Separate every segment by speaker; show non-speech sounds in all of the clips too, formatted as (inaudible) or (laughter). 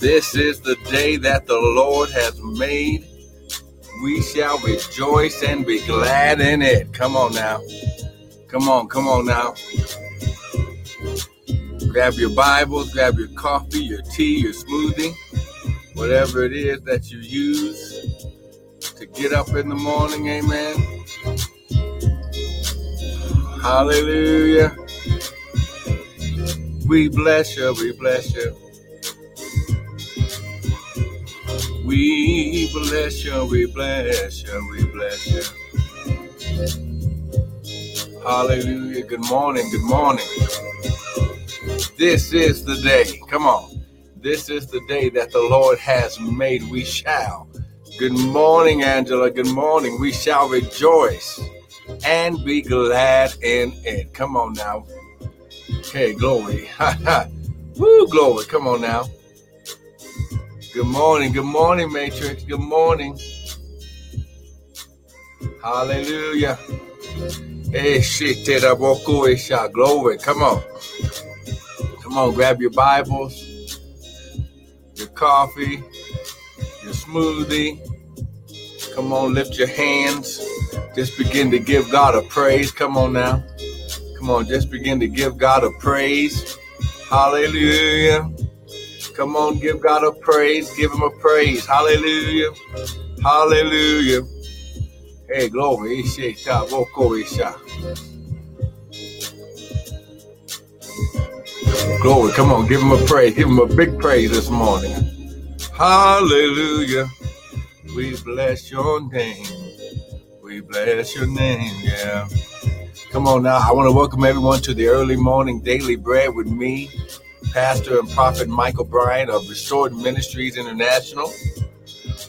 Speaker 1: This is the day that the Lord has made. We shall rejoice and be glad in it. Come on now. Come on, come on now. Grab your Bibles, grab your coffee, your tea, your smoothie, whatever it is that you use to get up in the morning. Amen. Hallelujah. We bless you, we bless you. We bless you, we bless you, we bless you. Hallelujah. Good morning, good morning. This is the day. Come on. This is the day that the Lord has made. We shall. Good morning, Angela. Good morning. We shall rejoice and be glad in it. Come on now. Okay, glory. (laughs) Woo, glory. Come on now. Good morning. Good morning, Matrix. Good morning. Hallelujah. Hey, shit, glory. Come on. Come on, grab your Bibles, your coffee, your smoothie. Come on, lift your hands. Just begin to give God a praise. Come on now. Come on, just begin to give God a praise. Hallelujah. Come on, give God a praise. Give him a praise. Hallelujah. Hallelujah. Hey, glory. Glory. Come on, give him a praise. Give him a big praise this morning. Hallelujah. We bless your name. We bless your name. Yeah. Come on now. I want to welcome everyone to the early morning daily bread with me, Pastor and Prophet Michael Bryant of Restored Ministries International,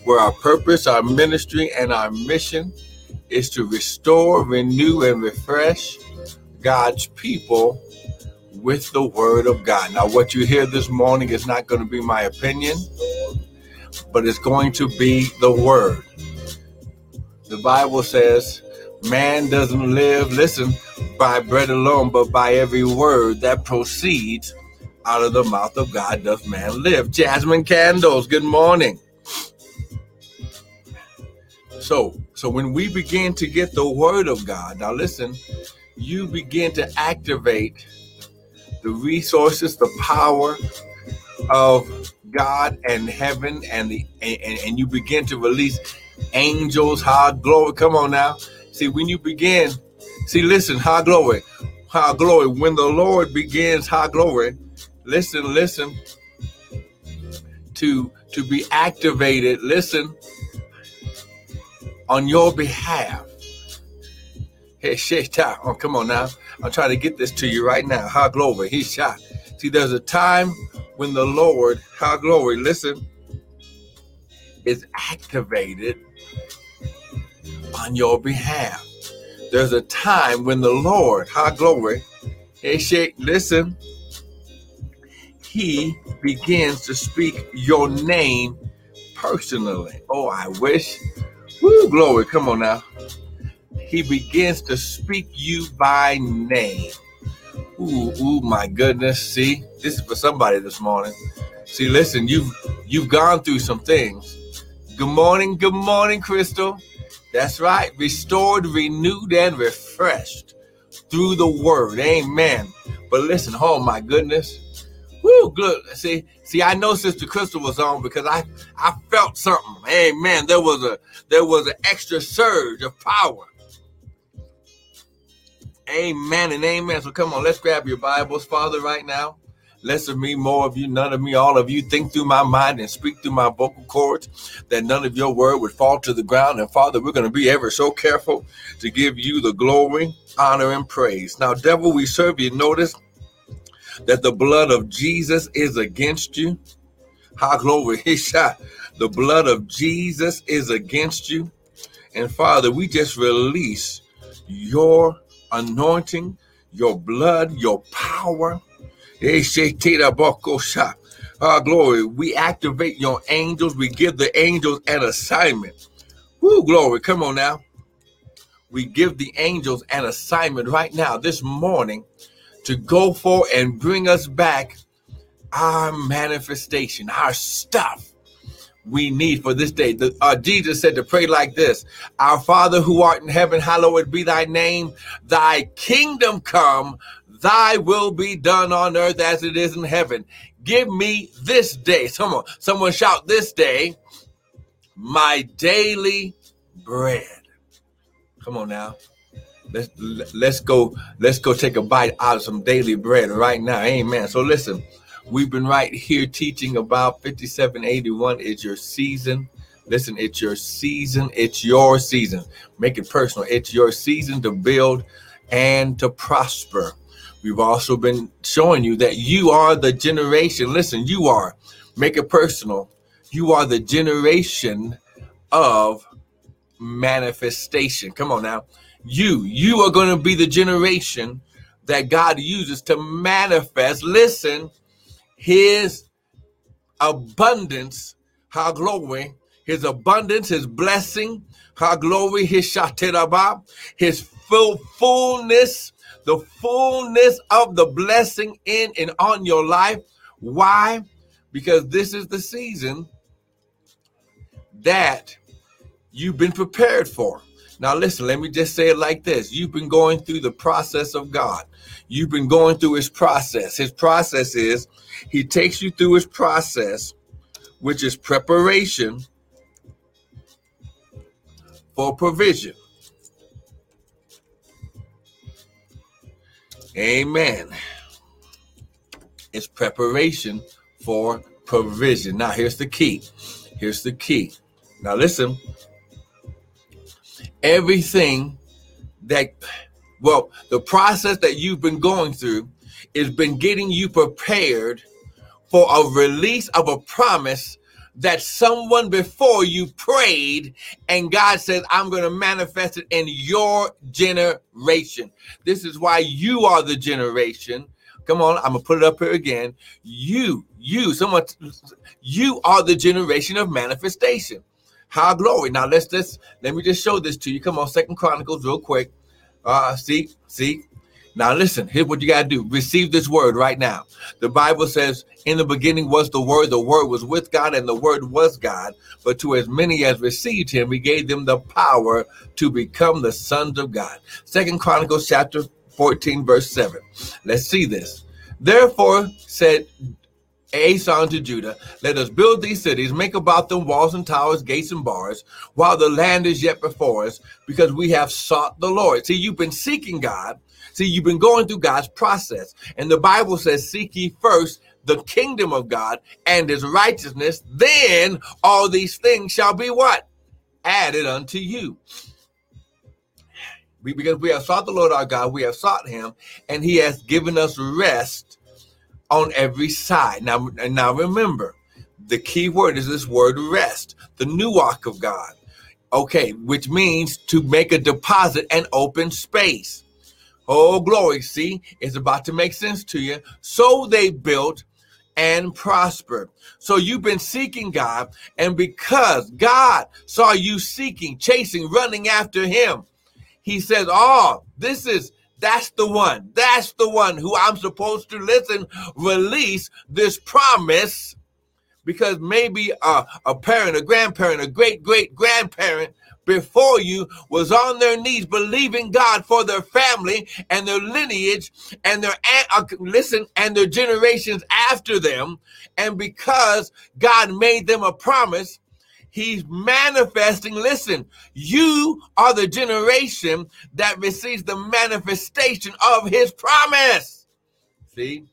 Speaker 1: where our purpose, our ministry, and our mission is to restore, renew, and refresh God's people with the word of God. Now, what you hear this morning is not going to be my opinion, but it's going to be the word. The Bible says, man doesn't live, listen, by bread alone, but by every word that proceeds out of the mouth of God does man live. Jasmine Candles, good morning. So, so when we begin to get the word of God, now listen, you begin to activate the resources, the power of God and heaven, and the and, and you begin to release angels, high glory. Come on now. See, when you begin, see, listen, high glory, high glory. When the Lord begins high glory, listen, listen, to to be activated, listen, on your behalf. Hey, Sheta, oh, come on now. I'm trying to get this to you right now. How glory. He shot. See, there's a time when the Lord, how glory, listen, is activated on your behalf. There's a time when the Lord, how glory, hey, shake, listen, he begins to speak your name personally. Oh, I wish. Woo, glory. Come on now he begins to speak you by name. Ooh, ooh, my goodness. See, this is for somebody this morning. See, listen, you've you've gone through some things. Good morning, good morning, Crystal. That's right. Restored, renewed, and refreshed through the word. Amen. But listen, oh my goodness. Woo, good. See, see, I know Sister Crystal was on because I I felt something. Amen. There was a there was an extra surge of power Amen and amen. So come on, let's grab your Bibles, Father, right now. Less of me, more of you, none of me, all of you. Think through my mind and speak through my vocal cords that none of your word would fall to the ground. And Father, we're going to be ever so careful to give you the glory, honor, and praise. Now, devil, we serve you. Notice that the blood of Jesus is against you. How glory, (laughs) he shot. The blood of Jesus is against you. And Father, we just release your anointing, your blood, your power. Ah, glory. We activate your angels. We give the angels an assignment. Woo, glory. Come on now. We give the angels an assignment right now, this morning, to go for and bring us back our manifestation, our stuff we need for this day. The, uh, Jesus said to pray like this Our Father who art in heaven, hallowed be thy name. Thy kingdom come, thy will be done on earth as it is in heaven. Give me this day. Someone, someone shout this day, my daily bread. Come on now. Let's let's go let's go take a bite out of some daily bread right now. Amen. So listen, we've been right here teaching about 5781. It's your season. Listen, it's your season. It's your season. Make it personal. It's your season to build and to prosper. We've also been showing you that you are the generation. Listen, you are. Make it personal. You are the generation of manifestation. Come on now. You, you are going to be the generation that God uses to manifest, listen, his abundance, how glory, his abundance, his blessing, how glory, his shatirabah, his full fullness, the fullness of the blessing in and on your life. Why? Because this is the season that you've been prepared for. Now, listen, let me just say it like this You've been going through the process of God. You've been going through his process. His process is he takes you through his process, which is preparation for provision. Amen. It's preparation for provision. Now, here's the key. Here's the key. Now, listen everything that, well, the process that you've been going through has been getting you prepared for a release of a promise that someone before you prayed and God says, I'm going to manifest it in your generation. This is why you are the generation. Come on, I'm going to put it up here again. You, you, someone, you are the generation of manifestation. How glory. Now let's just let me just show this to you. Come on, Second Chronicles, real quick. Uh see, see. Now listen, here's what you gotta do. Receive this word right now. The Bible says, In the beginning was the word, the word was with God, and the word was God. But to as many as received him, he gave them the power to become the sons of God. Second Chronicles chapter 14, verse 7. Let's see this. Therefore said Asa unto Judah, let us build these cities, make about them walls and towers, gates and bars, while the land is yet before us, because we have sought the Lord. See, you've been seeking God. See, you've been going through God's process. And the Bible says, Seek ye first the kingdom of God and his righteousness, then all these things shall be what? Added unto you. Because we have sought the Lord our God, we have sought him, and he has given us rest on every side. Now, now remember, the key word is this word rest, the new nuach of God. Okay, which means to make a deposit and open space. Oh, glory. See, it's about to make sense to you. So they built and prospered. So you've been seeking God, and because God saw you seeking, chasing, running after Him, He says, Oh, this is that's the one. That's the one who I'm supposed to listen, release this promise because maybe a, a parent, a grandparent, a great great grandparent before you was on their knees believing God for their family and their lineage and their uh, listen and their generations after them and because God made them a promise He's manifesting. Listen, you are the generation that receives the manifestation of his promise. See?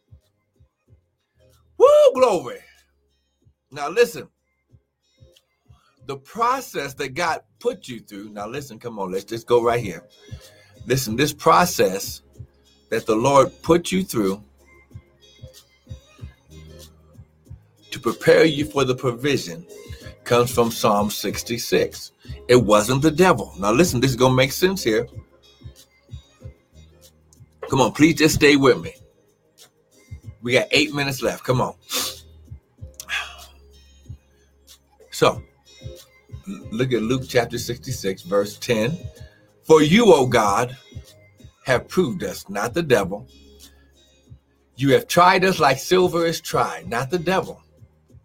Speaker 1: Woo, glory. Now, listen. The process that God put you through. Now, listen, come on, let's just go right here. Listen, this process that the Lord put you through to prepare you for the provision comes from Psalm 66. It wasn't the devil. Now, listen, this is going to make sense here. Come on, please just stay with me. We got eight minutes left. Come on. So, look at Luke chapter 66, verse 10. For you, O God, have proved us, not the devil. You have tried us like silver is tried, not the devil.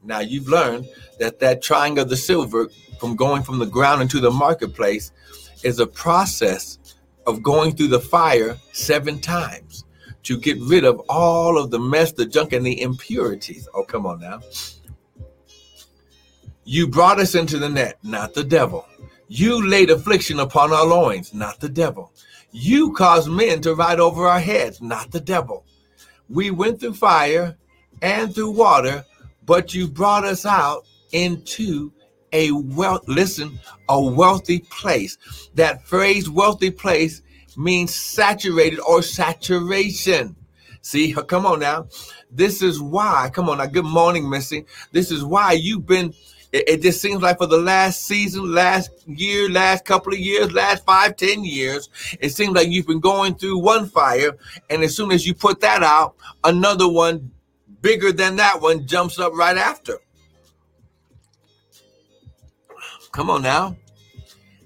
Speaker 1: Now you've learned that that trying of the silver from going from the ground into the marketplace is a process of going through the fire seven times to get rid of all of the mess, the junk, and the impurities. Oh, come on now. You brought us into the net, not the devil. You laid affliction upon our loins, not the devil. You caused men to ride over our heads, not the devil. We went through fire and through water, but you brought us out into a wealth listen a wealthy place. That phrase wealthy place means saturated or saturation. See come on now. This is why come on now good morning missy. This is why you've been it, it just seems like for the last season last year last couple of years last five ten years it seems like you've been going through one fire and as soon as you put that out another one bigger than that one jumps up right after Come on now.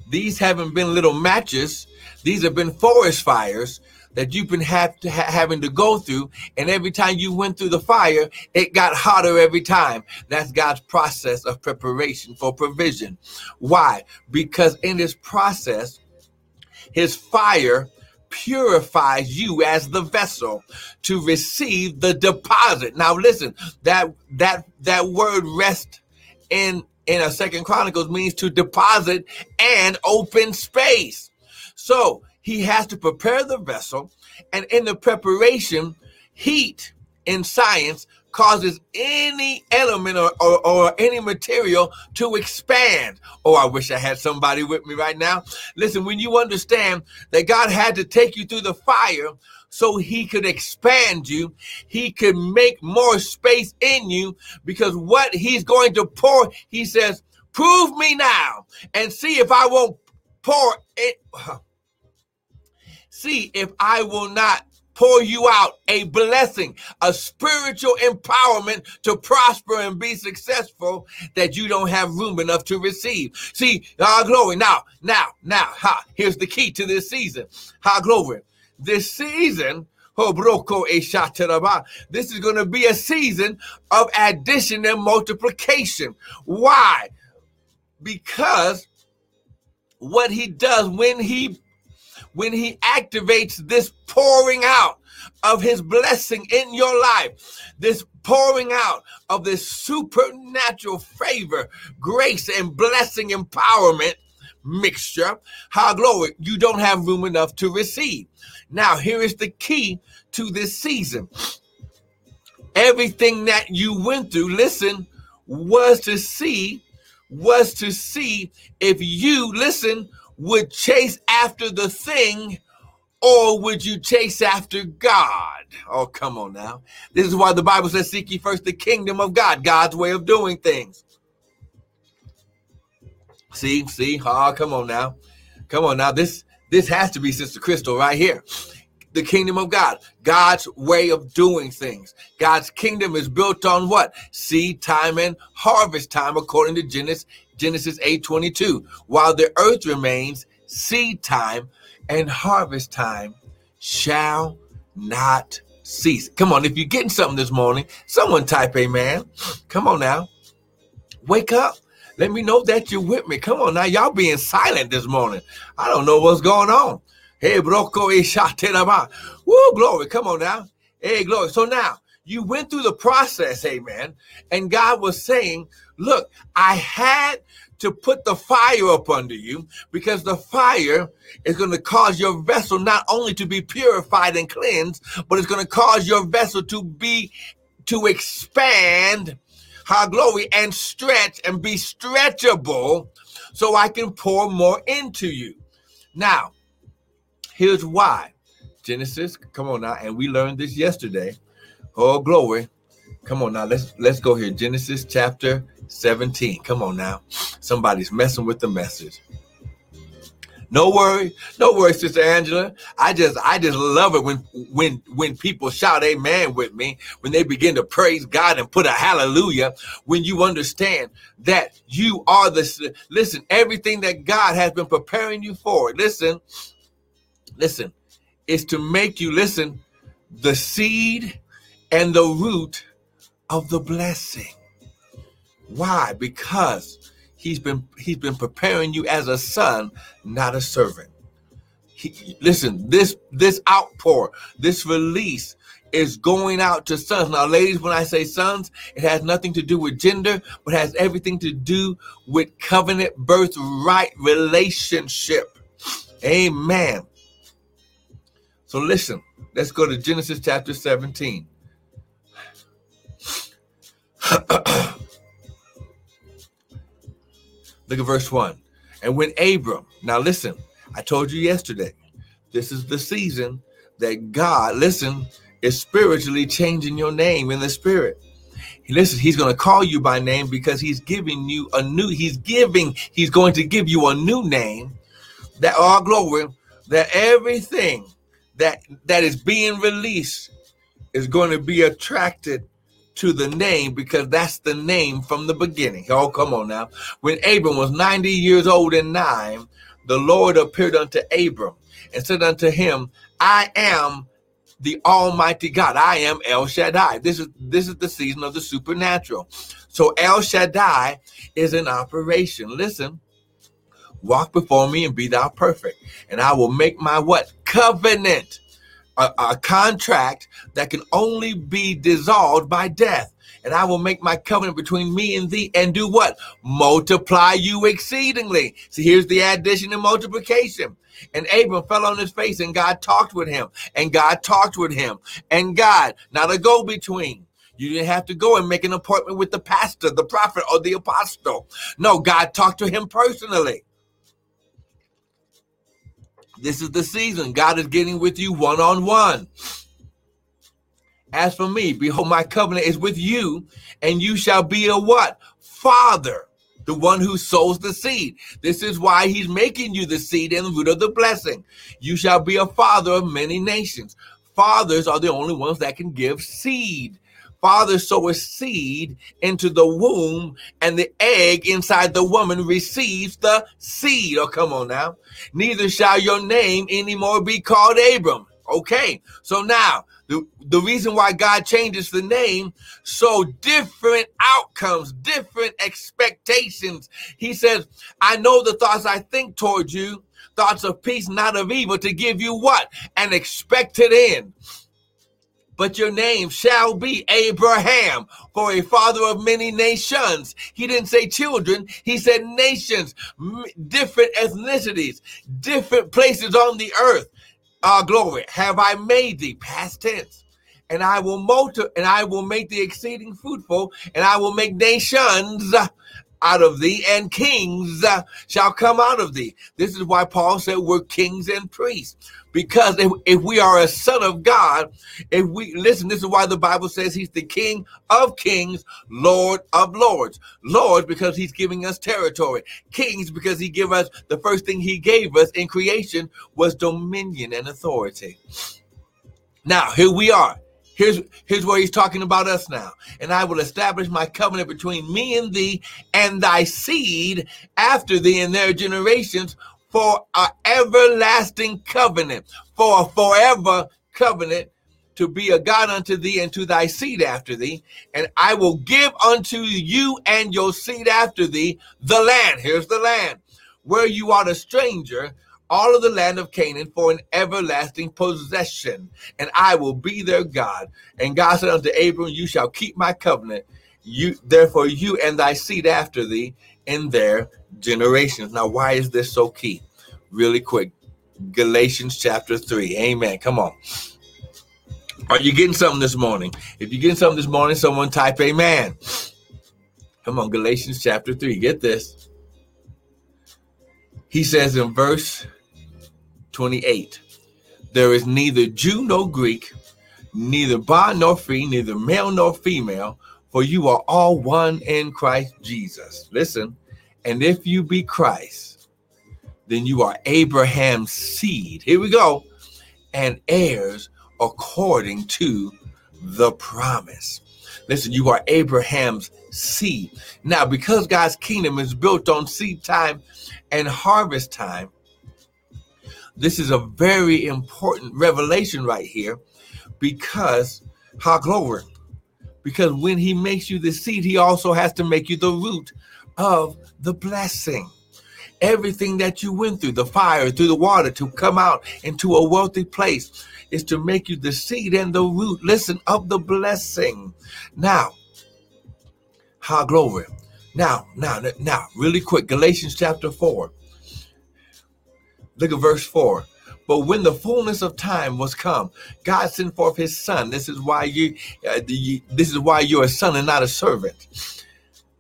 Speaker 1: These haven't been little matches. These have been forest fires that you've been to ha- having to go through. And every time you went through the fire, it got hotter every time. That's God's process of preparation for provision. Why? Because in this process, his fire purifies you as the vessel to receive the deposit. Now listen, that that that word rest in in a second chronicles means to deposit and open space so he has to prepare the vessel and in the preparation heat in science causes any element or, or, or, any material to expand. Oh, I wish I had somebody with me right now. Listen, when you understand that God had to take you through the fire so he could expand you. He could make more space in you because what he's going to pour, he says, prove me now and see if I won't pour it. (sighs) See if I will not pour you out a blessing, a spiritual empowerment to prosper and be successful that you don't have room enough to receive. See, our glory. Now, now, now, ha, here's the key to this season. High glory this season, this is going to be a season of addition and multiplication. Why? Because what he does when he when he activates this pouring out of his blessing in your life, this pouring out of this supernatural favor, grace, and blessing empowerment mixture, how glory, you don't have room enough to receive. Now, here is the key to this season. Everything that you went through, listen, was to see, was to see if you, listen, would chase after the thing or would you chase after God? Oh, come on now. This is why the Bible says, Seek ye first the kingdom of God, God's way of doing things. See, see, oh, come on now. Come on now. This this has to be Sister Crystal right here. The kingdom of God, God's way of doing things. God's kingdom is built on what? Seed time and harvest time, according to Genesis, Genesis 8:22. While the earth remains, seed time and harvest time shall not cease. Come on, if you're getting something this morning, someone type amen. Come on now. Wake up. Let me know that you're with me. Come on now, y'all being silent this morning. I don't know what's going on. Hey, broko eh, Woo, glory. Come on now. Hey, glory. So now you went through the process, amen. And God was saying, Look, I had to put the fire up under you because the fire is going to cause your vessel not only to be purified and cleansed, but it's going to cause your vessel to be to expand high glory and stretch and be stretchable so I can pour more into you. Now, here's why. Genesis, come on now, and we learned this yesterday. Oh, glory. Come on now, let's let's go here. Genesis chapter 17. Come on now. Somebody's messing with the message. No worry, no worry, Sister Angela. I just, I just love it when, when, when people shout "Amen" with me, when they begin to praise God and put a hallelujah. When you understand that you are the, listen, everything that God has been preparing you for. Listen, listen, is to make you listen. The seed and the root of the blessing. Why? Because he's been he's been preparing you as a son, not a servant. He, listen, this this outpour, this release is going out to sons. Now, ladies, when I say sons, it has nothing to do with gender, but has everything to do with covenant birthright relationship. Amen. So listen, let's go to Genesis chapter 17. (clears throat) Look at verse 1. And when Abram, now listen, I told you yesterday, this is the season that God, listen, is spiritually changing your name in the spirit. Listen, he's going to call you by name because he's giving you a new, he's giving, he's going to give you a new name that all glory, that everything that that is being released is going to be attracted to the name because that's the name from the beginning. Oh, come on now. When Abram was 90 years old and nine, the Lord appeared unto Abram and said unto him, I am the Almighty God. I am El Shaddai. This is this is the season of the supernatural. So El Shaddai is in operation. Listen, walk before me and be thou perfect, and I will make my what covenant, a, a contract that can only be dissolved by death. And I will make my covenant between me and thee and do what? Multiply you exceedingly. See, here's the addition and multiplication. And Abram fell on his face, and God talked with him, and God talked with him, and God, not a go between. You didn't have to go and make an appointment with the pastor, the prophet, or the apostle. No, God talked to him personally. This is the season. God is getting with you one on one. As for me, behold, my covenant is with you, and you shall be a what? Father the one who sows the seed. This is why he's making you the seed and the root of the blessing. You shall be a father of many nations. Fathers are the only ones that can give seed. Fathers sow a seed into the womb, and the egg inside the woman receives the seed. Oh, come on now. Neither shall your name anymore be called Abram. Okay, so now the, the reason why God changes the name, so different outcomes, different expectations. He says, I know the thoughts I think towards you, thoughts of peace, not of evil, to give you what? An expected end. But your name shall be Abraham, for a father of many nations. He didn't say children, he said nations, different ethnicities, different places on the earth uh, glory, have I made thee, past tense, and I will multi, and I will make thee exceeding fruitful, and I will make nations out of thee, and kings shall come out of thee. This is why Paul said we're kings and priests. Because if, if we are a son of God, if we listen, this is why the Bible says he's the king of kings, Lord of lords. Lords because he's giving us territory. Kings because he gave us the first thing he gave us in creation was dominion and authority. Now, here we are. Here's, here's where he's talking about us now. And I will establish my covenant between me and thee and thy seed after thee and their generations for an everlasting covenant, for a forever covenant to be a God unto thee and to thy seed after thee. And I will give unto you and your seed after thee the land. Here's the land where you are a stranger, all of the land of Canaan for an everlasting possession. And I will be their God. And God said unto Abram, You shall keep my covenant. You therefore you and thy seed after thee in their generations. Now, why is this so key? Really quick. Galatians chapter 3. Amen. Come on. Are you getting something this morning? If you're getting something this morning, someone type amen. Come on, Galatians chapter 3. Get this. He says in verse 28 There is neither Jew nor Greek, neither bond nor free, neither male nor female, for you are all one in Christ Jesus. Listen, and if you be Christ, then you are Abraham's seed. Here we go. And heirs according to the promise. Listen, you are Abraham's seed. Now, because God's kingdom is built on seed time and harvest time, this is a very important revelation right here because How glory. Because when he makes you the seed, he also has to make you the root of the blessing. Everything that you went through, the fire, through the water, to come out into a wealthy place, is to make you the seed and the root, listen, of the blessing. Now, how glory. Now, now, now, really quick, Galatians chapter 4. Look at verse 4. But when the fullness of time was come, God sent forth his son. This is why you uh, the, this is why you're a son and not a servant.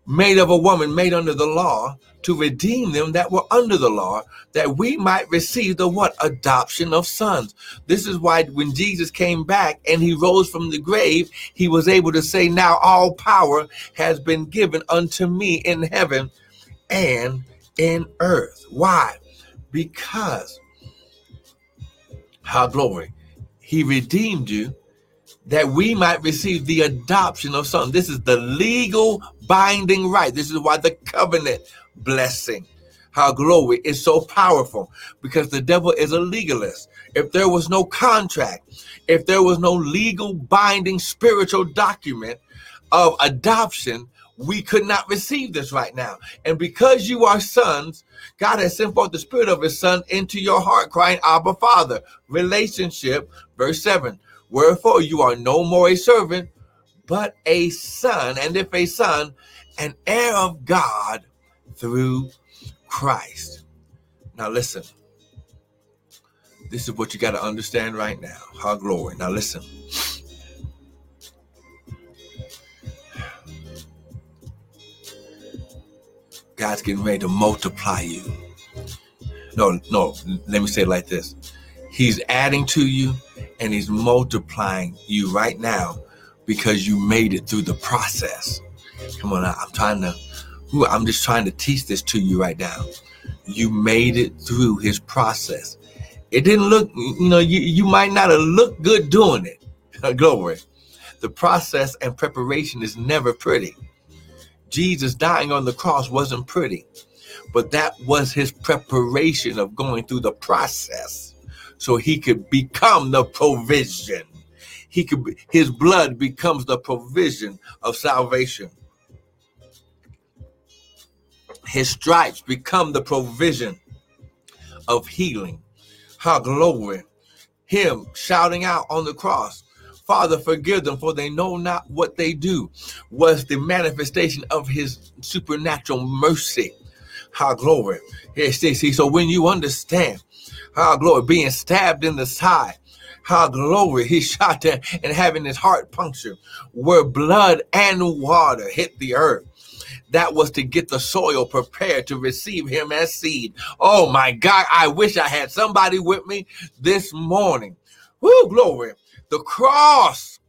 Speaker 1: Made of a woman made under the law to redeem them that were under the law, that we might receive the what? Adoption of sons. This is why when Jesus came back and he rose from the grave, he was able to say, Now all power has been given unto me in heaven and in earth. Why? Because, how glory, he redeemed you that we might receive the adoption of sons. This is the legal binding right. This is why the covenant blessing. How glory is so powerful because the devil is a legalist. If there was no contract, if there was no legal binding spiritual document of adoption, we could not receive this right now. And because you are sons, God has sent forth the spirit of his son into your heart, crying, Abba, Father. Relationship, verse 7. Wherefore you are no more a servant, but a son. And if a son, an heir of God through Christ. Now, listen. This is what you got to understand right now. How glory. Now, listen. God's getting ready to multiply you. No, no, let me say it like this He's adding to you and He's multiplying you right now because you made it through the process. Come on, I'm trying to I'm just trying to teach this to you right now. You made it through his process. It didn't look, you know, you, you might not have looked good doing it. (laughs) Glory. The process and preparation is never pretty. Jesus dying on the cross wasn't pretty, but that was his preparation of going through the process so he could become the provision. He could be, his blood becomes the provision of salvation. His stripes become the provision of healing. How glory. Him shouting out on the cross, Father, forgive them, for they know not what they do, was the manifestation of his supernatural mercy. How glory. Here, see, so when you understand how glory, being stabbed in the side, how glory, he (laughs) shot there and having his heart punctured, where blood and water hit the earth that was to get the soil prepared to receive him as seed. Oh my God, I wish I had somebody with me this morning. Whoo, glory. The cross.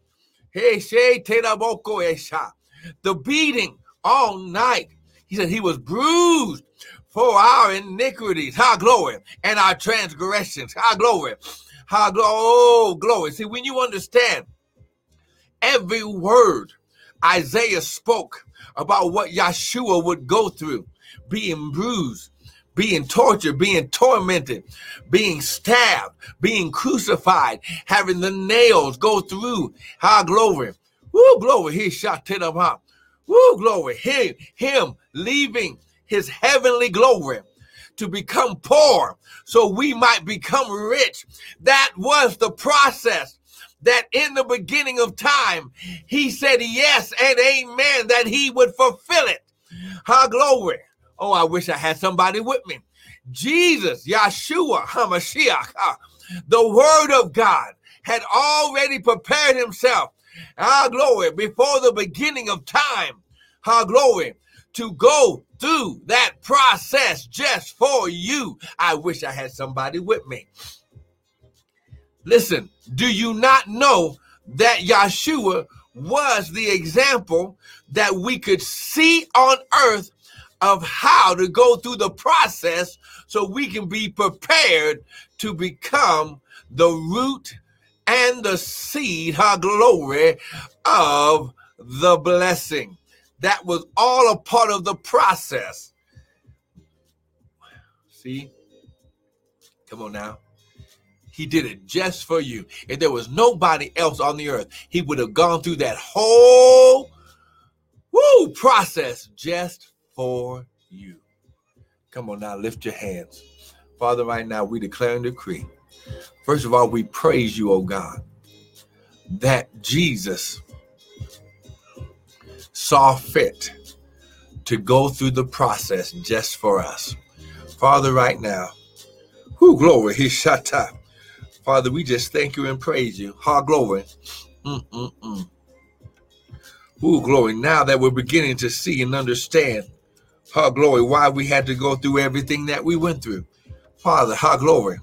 Speaker 1: The beating all night. He said he was bruised for our iniquities. High glory. And our transgressions. High glory. High glory. Oh, glory. See, when you understand every word Isaiah spoke about what Yeshua would go through being bruised, being tortured, being tormented, being stabbed, being crucified, having the nails go through. How glory. Woo, glory. He shot it up. Woo, glory. Him, him leaving his heavenly glory to become poor so we might become rich. That was the process that in the beginning of time, he said yes and amen, that he would fulfill it. Ha glory. Oh, I wish I had somebody with me. Jesus, Yeshua, HaMashiach, the word of God had already prepared himself, our glory, before the beginning of time, our glory, to go through that process just for you. I wish I had somebody with me. Listen, do you not know that Yeshua was the example that we could see on earth of how to go through the process so we can be prepared to become the root and the seed, her glory, of the blessing. That was all a part of the process. See? Come on now. He did it just for you. If there was nobody else on the earth, he would have gone through that whole woo process just for you. Come on now, lift your hands. Father, right now we declare and decree. First of all, we praise you, oh God, that Jesus saw fit to go through the process just for us. Father, right now, who glory, he shut up. Father, we just thank you and praise you. Ha glory. Mm-mm-mm. Ooh, glory. Now that we're beginning to see and understand, ha glory, why we had to go through everything that we went through. Father, ha glory.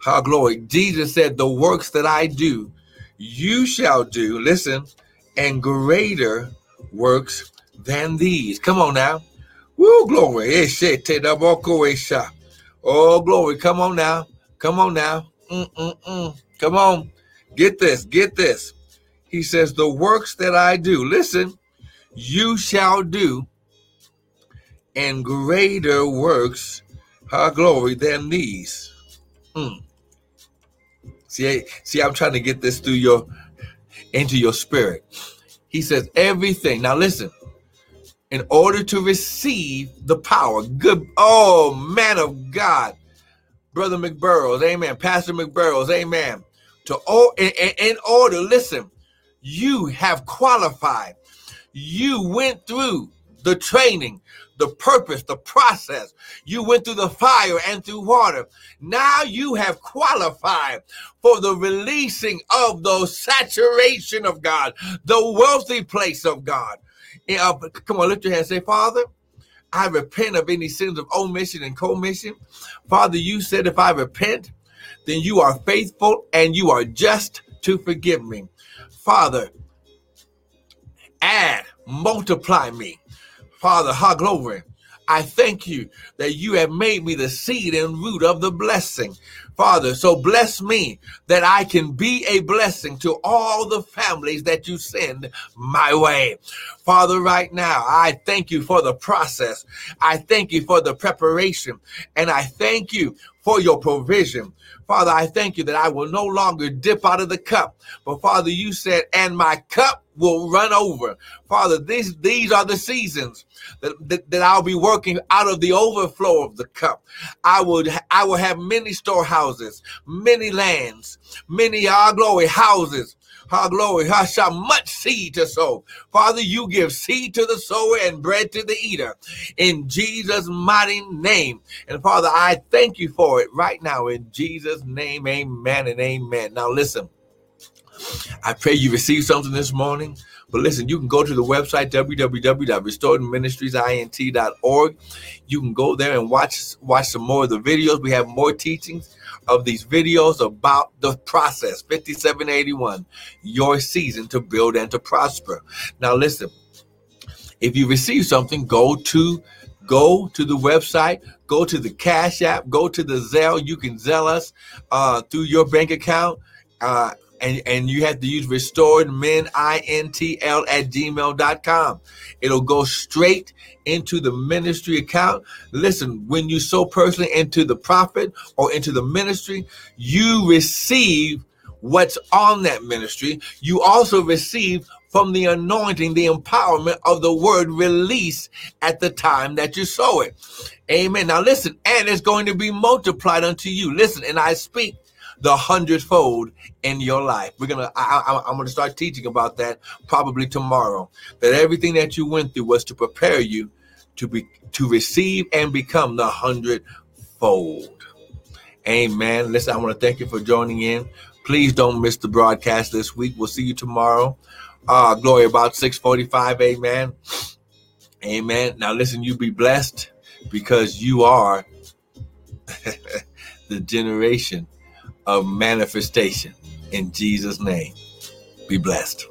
Speaker 1: Ha glory. Jesus said, The works that I do, you shall do, listen, and greater works than these. Come on now. Woo, glory. Eh, eh, oh, glory. Come on now. Come on now. Mm-mm-mm. Come on. Get this. Get this. He says, The works that I do, listen, you shall do, and greater works, her glory, than these. Mm. See, see, I'm trying to get this through your into your spirit. He says, everything. Now listen, in order to receive the power. Good, oh man of God, Brother McBurrows, amen. Pastor McBurrows, amen. To oh, in, in order, listen, you have qualified. You went through the training, the purpose, the process. You went through the fire and through water. Now you have qualified for the releasing of the saturation of God, the wealthy place of God. Uh, come on, lift your hand. Say, Father, I repent of any sins of omission and commission. Father, you said if I repent, then you are faithful and you are just to forgive me. Father, add, multiply me. Father, ha glory. I thank you that you have made me the seed and root of the blessing. Father, so bless me that I can be a blessing to all the families that you send my way. Father, right now, I thank you for the process. I thank you for the preparation and I thank you for your provision. Father, I thank you that I will no longer dip out of the cup. But Father, you said, and my cup will run over. Father, these, these are the seasons that, that, that, I'll be working out of the overflow of the cup. I would I will have many storehouses, many lands, many our glory houses our glory, shall much seed to sow. Father, you give seed to the sower and bread to the eater in Jesus' mighty name. And Father, I thank you for it right now in Jesus' name. Amen and amen. Now, listen, I pray you receive something this morning. But listen, you can go to the website www.restoredministriesint.org. You can go there and watch watch some more of the videos. We have more teachings of these videos about the process 5781 your season to build and to prosper now listen if you receive something go to go to the website go to the cash app go to the zelle you can zelle us uh, through your bank account uh, and, and you have to use restored men intl at gmail.com it'll go straight into the ministry account. Listen when you sow personally into the prophet or into the ministry you receive what's on that ministry. You also receive from the anointing the empowerment of the word release at the time that you sow it. Amen. Now listen and it's going to be multiplied unto you. Listen and i speak the hundredfold in your life. We're gonna. I, I, am gonna start teaching about that probably tomorrow. That everything that you went through was to prepare you to be to receive and become the hundredfold. Amen. Listen, I want to thank you for joining in. Please don't miss the broadcast this week. We'll see you tomorrow. Uh, glory about 645. Amen. Amen. Now listen, you be blessed because you are (laughs) the generation of manifestation. In Jesus' name, be blessed.